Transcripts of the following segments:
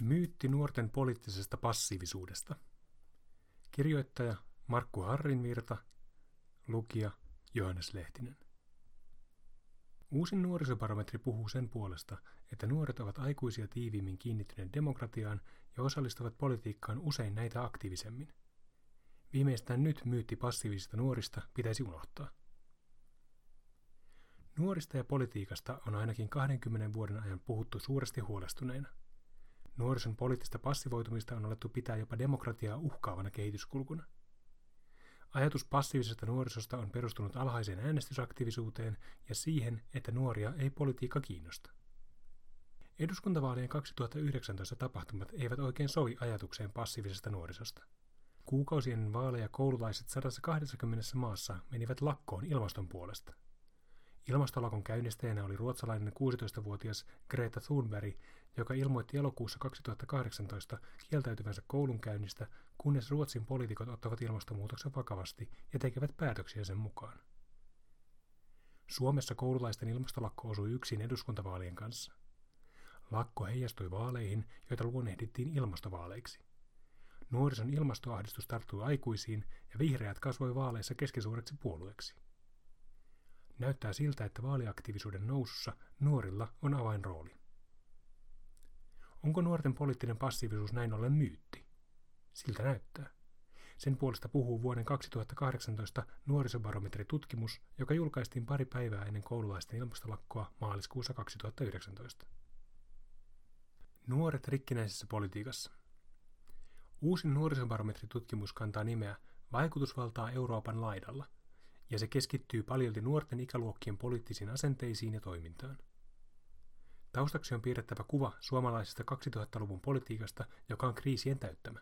Myytti nuorten poliittisesta passiivisuudesta. Kirjoittaja Markku Harrinvirta, lukija Johannes Lehtinen. Uusin nuorisobarometri puhuu sen puolesta, että nuoret ovat aikuisia tiiviimmin kiinnittyneet demokratiaan ja osallistuvat politiikkaan usein näitä aktiivisemmin. Viimeistään nyt myytti passiivisista nuorista pitäisi unohtaa. Nuorista ja politiikasta on ainakin 20 vuoden ajan puhuttu suuresti huolestuneina. Nuorison poliittista passivoitumista on alettu pitää jopa demokratiaa uhkaavana kehityskulkuna. Ajatus passiivisesta nuorisosta on perustunut alhaiseen äänestysaktiivisuuteen ja siihen, että nuoria ei politiikka kiinnosta. Eduskuntavaalien 2019 tapahtumat eivät oikein sovi ajatukseen passiivisesta nuorisosta. Kuukausien vaaleja koululaiset 120 maassa menivät lakkoon ilmaston puolesta – Ilmastolakon käynnistäjänä oli ruotsalainen 16-vuotias Greta Thunberg, joka ilmoitti elokuussa 2018 kieltäytyvänsä koulunkäynnistä, kunnes Ruotsin poliitikot ottavat ilmastonmuutoksen vakavasti ja tekevät päätöksiä sen mukaan. Suomessa koululaisten ilmastolakko osui yksin eduskuntavaalien kanssa. Lakko heijastui vaaleihin, joita luonnehdittiin ilmastovaaleiksi. Nuorison ilmastoahdistus tarttui aikuisiin ja vihreät kasvoi vaaleissa keskisuureksi puolueeksi. Näyttää siltä, että vaaliaktiivisuuden nousussa nuorilla on avainrooli. Onko nuorten poliittinen passiivisuus näin ollen myytti? Siltä näyttää. Sen puolesta puhuu vuoden 2018 nuorisobarometritutkimus, joka julkaistiin pari päivää ennen koululaisten ilmastolakkoa maaliskuussa 2019. Nuoret rikkinäisessä politiikassa. Uusin nuorisobarometritutkimus kantaa nimeä Vaikutusvaltaa Euroopan laidalla – ja se keskittyy paljolti nuorten ikäluokkien poliittisiin asenteisiin ja toimintaan. Taustaksi on piirrettävä kuva suomalaisesta 2000-luvun politiikasta, joka on kriisien täyttämä.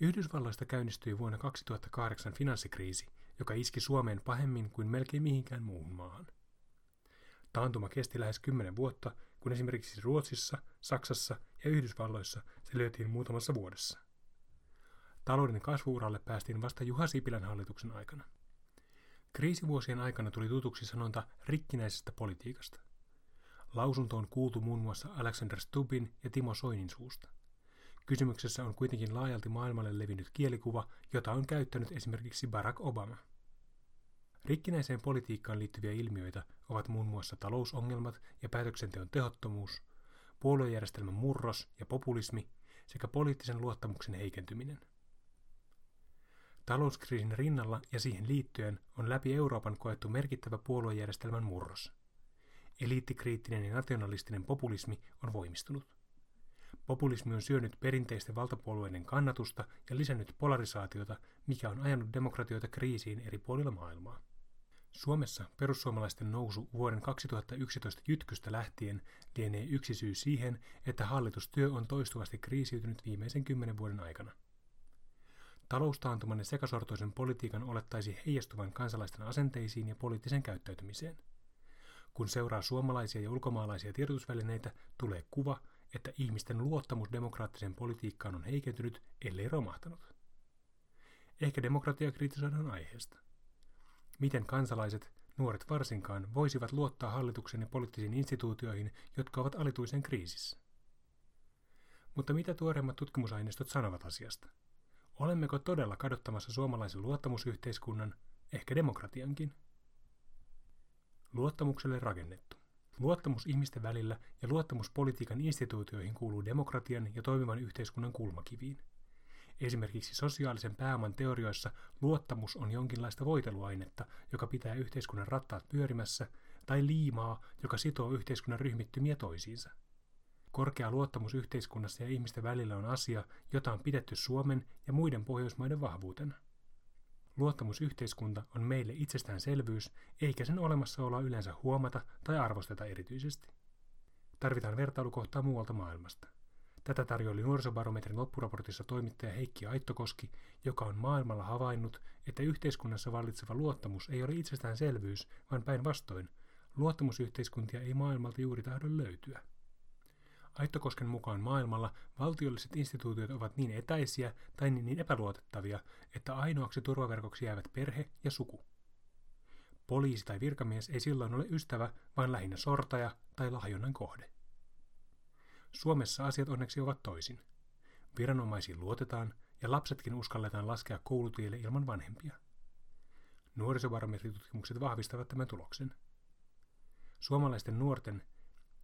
Yhdysvalloista käynnistyi vuonna 2008 finanssikriisi, joka iski Suomeen pahemmin kuin melkein mihinkään muuhun maahan. Taantuma kesti lähes kymmenen vuotta, kun esimerkiksi Ruotsissa, Saksassa ja Yhdysvalloissa se lyötiin muutamassa vuodessa. Talouden kasvuuralle päästiin vasta Juha Sipilän hallituksen aikana. Kriisivuosien aikana tuli tutuksi sanonta rikkinäisestä politiikasta. Lausunto on kuultu muun muassa Alexander Stubbin ja Timo Soinin suusta. Kysymyksessä on kuitenkin laajalti maailmalle levinnyt kielikuva, jota on käyttänyt esimerkiksi Barack Obama. Rikkinäiseen politiikkaan liittyviä ilmiöitä ovat muun muassa talousongelmat ja päätöksenteon tehottomuus, puoluejärjestelmän murros ja populismi sekä poliittisen luottamuksen heikentyminen – Talouskriisin rinnalla ja siihen liittyen on läpi Euroopan koettu merkittävä puoluejärjestelmän murros. Eliittikriittinen ja nationalistinen populismi on voimistunut. Populismi on syönyt perinteisten valtapuolueiden kannatusta ja lisännyt polarisaatiota, mikä on ajanut demokratioita kriisiin eri puolilla maailmaa. Suomessa perussuomalaisten nousu vuoden 2011 jytkystä lähtien lienee yksi syy siihen, että hallitustyö on toistuvasti kriisiytynyt viimeisen kymmenen vuoden aikana. Taloustaantuman ja sekasortoisen politiikan olettaisi heijastuvan kansalaisten asenteisiin ja poliittiseen käyttäytymiseen. Kun seuraa suomalaisia ja ulkomaalaisia tiedotusvälineitä, tulee kuva, että ihmisten luottamus demokraattiseen politiikkaan on heikentynyt, ellei romahtanut. Ehkä demokratia kritisoidaan aiheesta. Miten kansalaiset, nuoret varsinkaan, voisivat luottaa hallituksen ja poliittisiin instituutioihin, jotka ovat alituisen kriisissä? Mutta mitä tuoreimmat tutkimusaineistot sanovat asiasta? Olemmeko todella kadottamassa suomalaisen luottamusyhteiskunnan, ehkä demokratiankin? Luottamukselle rakennettu. Luottamus ihmisten välillä ja luottamus politiikan instituutioihin kuuluu demokratian ja toimivan yhteiskunnan kulmakiviin. Esimerkiksi sosiaalisen pääoman teorioissa luottamus on jonkinlaista voiteluainetta, joka pitää yhteiskunnan rattaat pyörimässä, tai liimaa, joka sitoo yhteiskunnan ryhmittymiä toisiinsa. Korkea luottamus yhteiskunnassa ja ihmisten välillä on asia, jota on pidetty Suomen ja muiden Pohjoismaiden vahvuutena. Luottamusyhteiskunta on meille itsestäänselvyys, eikä sen olemassaoloa yleensä huomata tai arvosteta erityisesti. Tarvitaan vertailukohtaa muualta maailmasta. Tätä tarjoili nuorisobarometrin loppuraportissa toimittaja Heikki Aittokoski, joka on maailmalla havainnut, että yhteiskunnassa vallitseva luottamus ei ole itsestäänselvyys, vaan päinvastoin, luottamusyhteiskuntia ei maailmalta juuri tahdo löytyä. Aittokosken mukaan maailmalla valtiolliset instituutiot ovat niin etäisiä tai niin epäluotettavia, että ainoaksi turvaverkoksi jäävät perhe ja suku. Poliisi tai virkamies ei silloin ole ystävä, vaan lähinnä sortaja tai lahjonnan kohde. Suomessa asiat onneksi ovat toisin. Viranomaisiin luotetaan ja lapsetkin uskalletaan laskea koulutielle ilman vanhempia. Nuorisobarometritutkimukset vahvistavat tämän tuloksen. Suomalaisten nuorten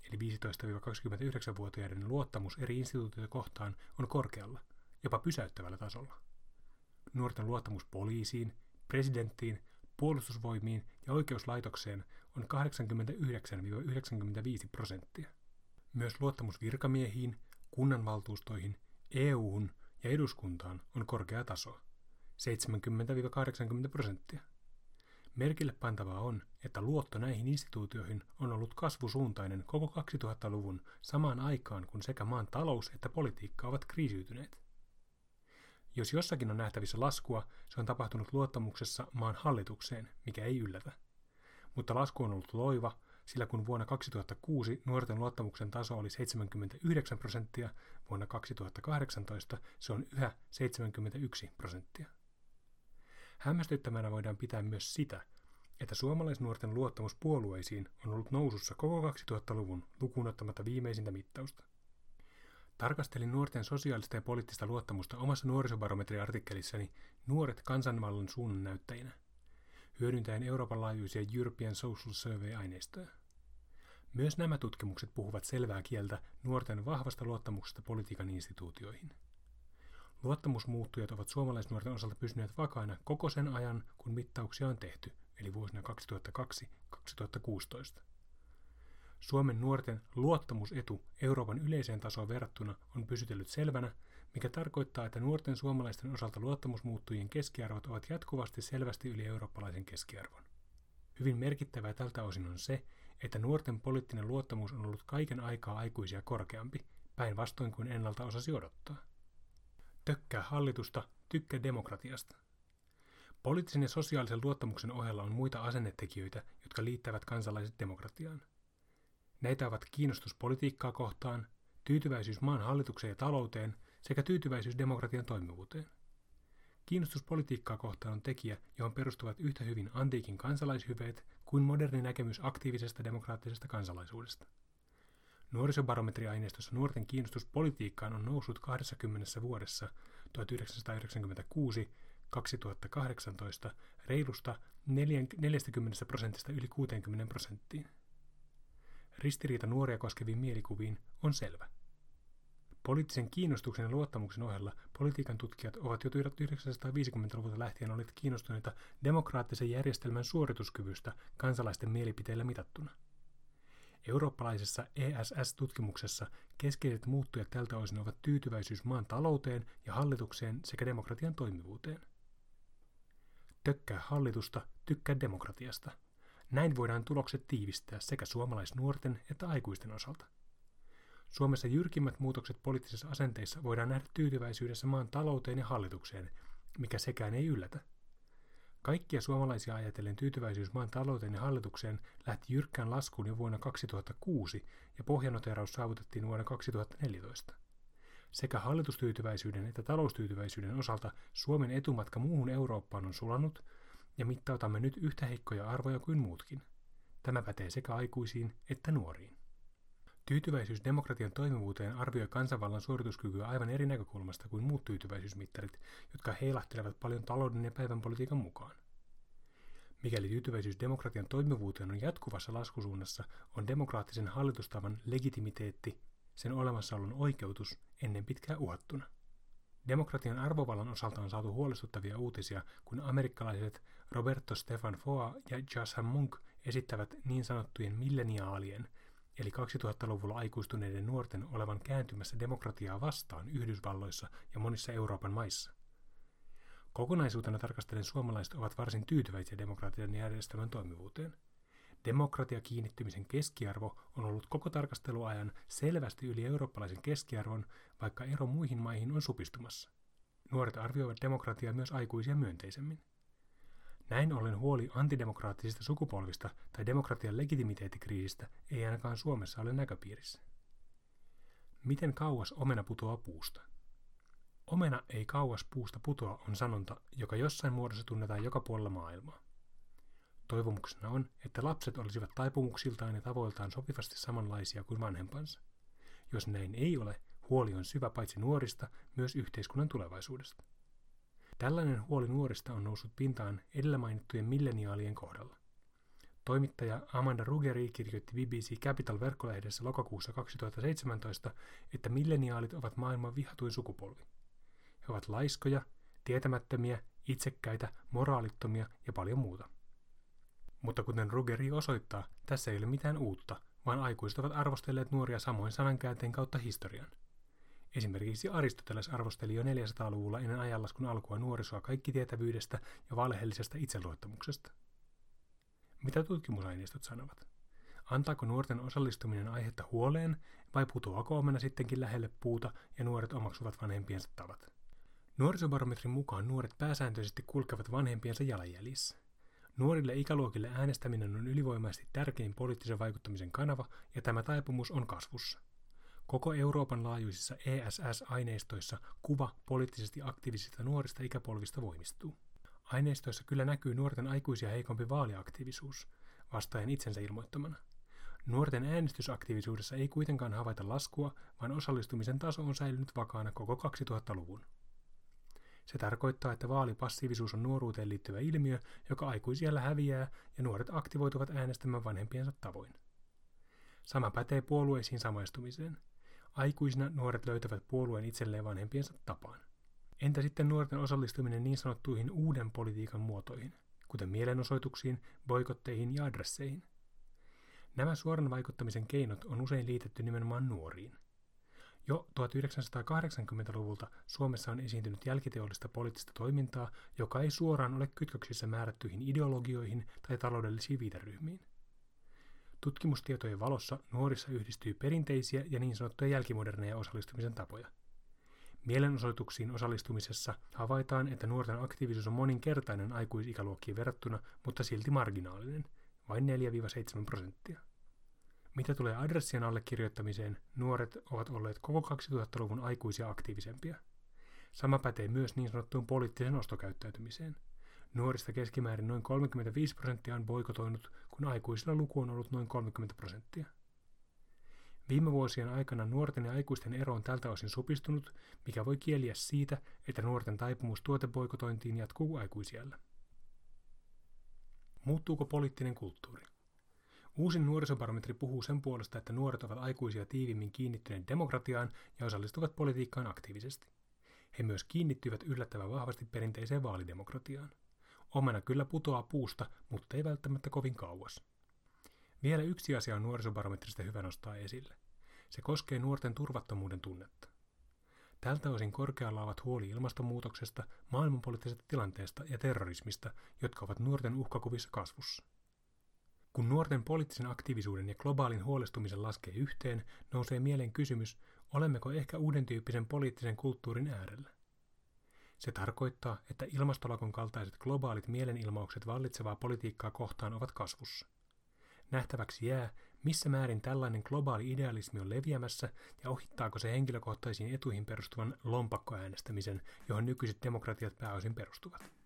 eli 15-29-vuotiaiden luottamus eri instituutioita kohtaan on korkealla, jopa pysäyttävällä tasolla. Nuorten luottamus poliisiin, presidenttiin, puolustusvoimiin ja oikeuslaitokseen on 89-95 prosenttia. Myös luottamus virkamiehiin, kunnanvaltuustoihin, EU-hun ja eduskuntaan on korkea taso, 70-80 prosenttia. Merkille pantavaa on, että luotto näihin instituutioihin on ollut kasvusuuntainen koko 2000-luvun samaan aikaan, kun sekä maan talous että politiikka ovat kriisiytyneet. Jos jossakin on nähtävissä laskua, se on tapahtunut luottamuksessa maan hallitukseen, mikä ei yllätä. Mutta lasku on ollut loiva, sillä kun vuonna 2006 nuorten luottamuksen taso oli 79 prosenttia, vuonna 2018 se on yhä 71 prosenttia. Hämmästyttävänä voidaan pitää myös sitä, että suomalaisnuorten luottamus puolueisiin on ollut nousussa koko 2000-luvun lukuun ottamatta viimeisintä mittausta. Tarkastelin nuorten sosiaalista ja poliittista luottamusta omassa nuorisobarometriartikkelissani Nuoret kansanvallan suunnan näyttäjinä, hyödyntäen Euroopan laajuisia European Social Survey-aineistoja. Myös nämä tutkimukset puhuvat selvää kieltä nuorten vahvasta luottamuksesta politiikan instituutioihin. Luottamusmuuttujat ovat suomalaisnuorten osalta pysyneet vakaina koko sen ajan, kun mittauksia on tehty, eli vuosina 2002-2016. Suomen nuorten luottamusetu Euroopan yleiseen tasoon verrattuna on pysytellyt selvänä, mikä tarkoittaa, että nuorten suomalaisten osalta luottamusmuuttujien keskiarvot ovat jatkuvasti selvästi yli eurooppalaisen keskiarvon. Hyvin merkittävää tältä osin on se, että nuorten poliittinen luottamus on ollut kaiken aikaa aikuisia korkeampi, päinvastoin kuin ennalta osasi odottaa. Tökkää hallitusta, tykkää demokratiasta. Poliittisen ja sosiaalisen luottamuksen ohella on muita asennetekijöitä, jotka liittävät kansalaiset demokratiaan. Näitä ovat kiinnostus politiikkaa kohtaan, tyytyväisyys maan hallitukseen ja talouteen sekä tyytyväisyys demokratian toimivuuteen. Kiinnostus politiikkaa kohtaan on tekijä, johon perustuvat yhtä hyvin antiikin kansalaishyveet kuin moderni näkemys aktiivisesta demokraattisesta kansalaisuudesta. Nuorisobarometriaineistossa nuorten kiinnostus politiikkaan on noussut 20 vuodessa 1996-2018 reilusta 40 prosentista yli 60 prosenttiin. Ristiriita nuoria koskeviin mielikuviin on selvä. Poliittisen kiinnostuksen ja luottamuksen ohella politiikan tutkijat ovat jo 1950-luvulta lähtien olleet kiinnostuneita demokraattisen järjestelmän suorituskyvystä kansalaisten mielipiteillä mitattuna. Eurooppalaisessa ESS-tutkimuksessa keskeiset muuttujat tältä osin ovat tyytyväisyys maan talouteen ja hallitukseen sekä demokratian toimivuuteen. Tökkää hallitusta, tykkää demokratiasta. Näin voidaan tulokset tiivistää sekä suomalaisnuorten että aikuisten osalta. Suomessa jyrkimmät muutokset poliittisissa asenteissa voidaan nähdä tyytyväisyydessä maan talouteen ja hallitukseen, mikä sekään ei yllätä. Kaikkia suomalaisia ajatellen tyytyväisyys maan talouteen ja hallitukseen lähti jyrkkään laskuun jo vuonna 2006 ja pohjanoteraus saavutettiin vuonna 2014. Sekä hallitustyytyväisyyden että taloustyytyväisyyden osalta Suomen etumatka muuhun Eurooppaan on sulanut ja mittautamme nyt yhtä heikkoja arvoja kuin muutkin. Tämä pätee sekä aikuisiin että nuoriin. Tyytyväisyys demokratian toimivuuteen arvioi kansanvallan suorituskykyä aivan eri näkökulmasta kuin muut tyytyväisyysmittarit, jotka heilahtelevat paljon talouden ja päivänpolitiikan mukaan. Mikäli tyytyväisyys demokratian toimivuuteen on jatkuvassa laskusuunnassa, on demokraattisen hallitustavan legitimiteetti, sen olemassaolon oikeutus, ennen pitkää uhattuna. Demokratian arvovallan osalta on saatu huolestuttavia uutisia, kun amerikkalaiset Roberto Stefan Foa ja Jasa Munk esittävät niin sanottujen milleniaalien – eli 2000-luvulla aikuistuneiden nuorten olevan kääntymässä demokratiaa vastaan Yhdysvalloissa ja monissa Euroopan maissa. Kokonaisuutena tarkastellen suomalaiset ovat varsin tyytyväisiä demokratian järjestelmän toimivuuteen. Demokratia kiinnittymisen keskiarvo on ollut koko tarkasteluajan selvästi yli eurooppalaisen keskiarvon, vaikka ero muihin maihin on supistumassa. Nuoret arvioivat demokratiaa myös aikuisia myönteisemmin. Näin ollen huoli antidemokraattisista sukupolvista tai demokratian legitimiteettikriisistä ei ainakaan Suomessa ole näköpiirissä. Miten kauas omena putoaa puusta? Omena ei kauas puusta putoa on sanonta, joka jossain muodossa tunnetaan joka puolella maailmaa. Toivomuksena on, että lapset olisivat taipumuksiltaan ja tavoiltaan sopivasti samanlaisia kuin vanhempansa. Jos näin ei ole, huoli on syvä paitsi nuorista, myös yhteiskunnan tulevaisuudesta. Tällainen huoli nuorista on noussut pintaan edellä mainittujen milleniaalien kohdalla. Toimittaja Amanda Rugeri kirjoitti BBC Capital-verkkolehdessä lokakuussa 2017, että milleniaalit ovat maailman vihatuin sukupolvi. He ovat laiskoja, tietämättömiä, itsekkäitä, moraalittomia ja paljon muuta. Mutta kuten Rugeri osoittaa, tässä ei ole mitään uutta, vaan aikuiset ovat arvostelleet nuoria samoin sanankäänteen kautta historian. Esimerkiksi Aristoteles arvosteli jo 400-luvulla ennen ajanlaskun alkua nuorisoa kaikkitietävyydestä ja valheellisesta itseluottamuksesta. Mitä tutkimusaineistot sanovat? Antaako nuorten osallistuminen aihetta huoleen vai putoako omena sittenkin lähelle puuta ja nuoret omaksuvat vanhempiensa tavat? Nuorisobarometrin mukaan nuoret pääsääntöisesti kulkevat vanhempiensa jalanjäljissä. Nuorille ikäluokille äänestäminen on ylivoimaisesti tärkein poliittisen vaikuttamisen kanava ja tämä taipumus on kasvussa. Koko Euroopan laajuisissa ESS-aineistoissa kuva poliittisesti aktiivisista nuorista ikäpolvista voimistuu. Aineistoissa kyllä näkyy nuorten aikuisia heikompi vaaliaktiivisuus, vastaajan itsensä ilmoittamana. Nuorten äänestysaktiivisuudessa ei kuitenkaan havaita laskua, vaan osallistumisen taso on säilynyt vakaana koko 2000-luvun. Se tarkoittaa, että vaalipassiivisuus on nuoruuteen liittyvä ilmiö, joka aikuisiellä häviää ja nuoret aktivoituvat äänestämään vanhempiensa tavoin. Sama pätee puolueisiin samaistumiseen. Aikuisina nuoret löytävät puolueen itselleen vanhempiensa tapaan. Entä sitten nuorten osallistuminen niin sanottuihin uuden politiikan muotoihin, kuten mielenosoituksiin, boikotteihin ja adresseihin? Nämä suoran vaikuttamisen keinot on usein liitetty nimenomaan nuoriin. Jo 1980-luvulta Suomessa on esiintynyt jälkiteollista poliittista toimintaa, joka ei suoraan ole kytköksissä määrättyihin ideologioihin tai taloudellisiin viiteryhmiin. Tutkimustietojen valossa nuorissa yhdistyy perinteisiä ja niin sanottuja jälkimoderneja osallistumisen tapoja. Mielenosoituksiin osallistumisessa havaitaan, että nuorten aktiivisuus on moninkertainen aikuisikäluokkiin verrattuna, mutta silti marginaalinen, vain 4-7 prosenttia. Mitä tulee adressien allekirjoittamiseen, nuoret ovat olleet koko 2000-luvun aikuisia aktiivisempia. Sama pätee myös niin sanottuun poliittiseen ostokäyttäytymiseen. Nuorista keskimäärin noin 35 prosenttia on boikotoinut, kun aikuisilla luku on ollut noin 30 prosenttia. Viime vuosien aikana nuorten ja aikuisten ero on tältä osin supistunut, mikä voi kieliä siitä, että nuorten taipumus tuoteboikotointiin jatkuu aikuisiellä. Muuttuuko poliittinen kulttuuri? Uusin nuorisobarometri puhuu sen puolesta, että nuoret ovat aikuisia tiivimmin kiinnittyneet demokratiaan ja osallistuvat politiikkaan aktiivisesti. He myös kiinnittyvät yllättävän vahvasti perinteiseen vaalidemokratiaan. Omena kyllä putoaa puusta, mutta ei välttämättä kovin kauas. Vielä yksi asia on nuorisobarometrista hyvä nostaa esille. Se koskee nuorten turvattomuuden tunnetta. Tältä osin korkealla ovat huoli ilmastonmuutoksesta, maailmanpoliittisesta tilanteesta ja terrorismista, jotka ovat nuorten uhkakuvissa kasvussa. Kun nuorten poliittisen aktiivisuuden ja globaalin huolestumisen laskee yhteen, nousee mieleen kysymys, olemmeko ehkä uuden tyyppisen poliittisen kulttuurin äärellä. Se tarkoittaa, että ilmastolakon kaltaiset globaalit mielenilmaukset vallitsevaa politiikkaa kohtaan ovat kasvussa. Nähtäväksi jää, missä määrin tällainen globaali idealismi on leviämässä ja ohittaako se henkilökohtaisiin etuihin perustuvan lompakkoäänestämisen, johon nykyiset demokratiat pääosin perustuvat.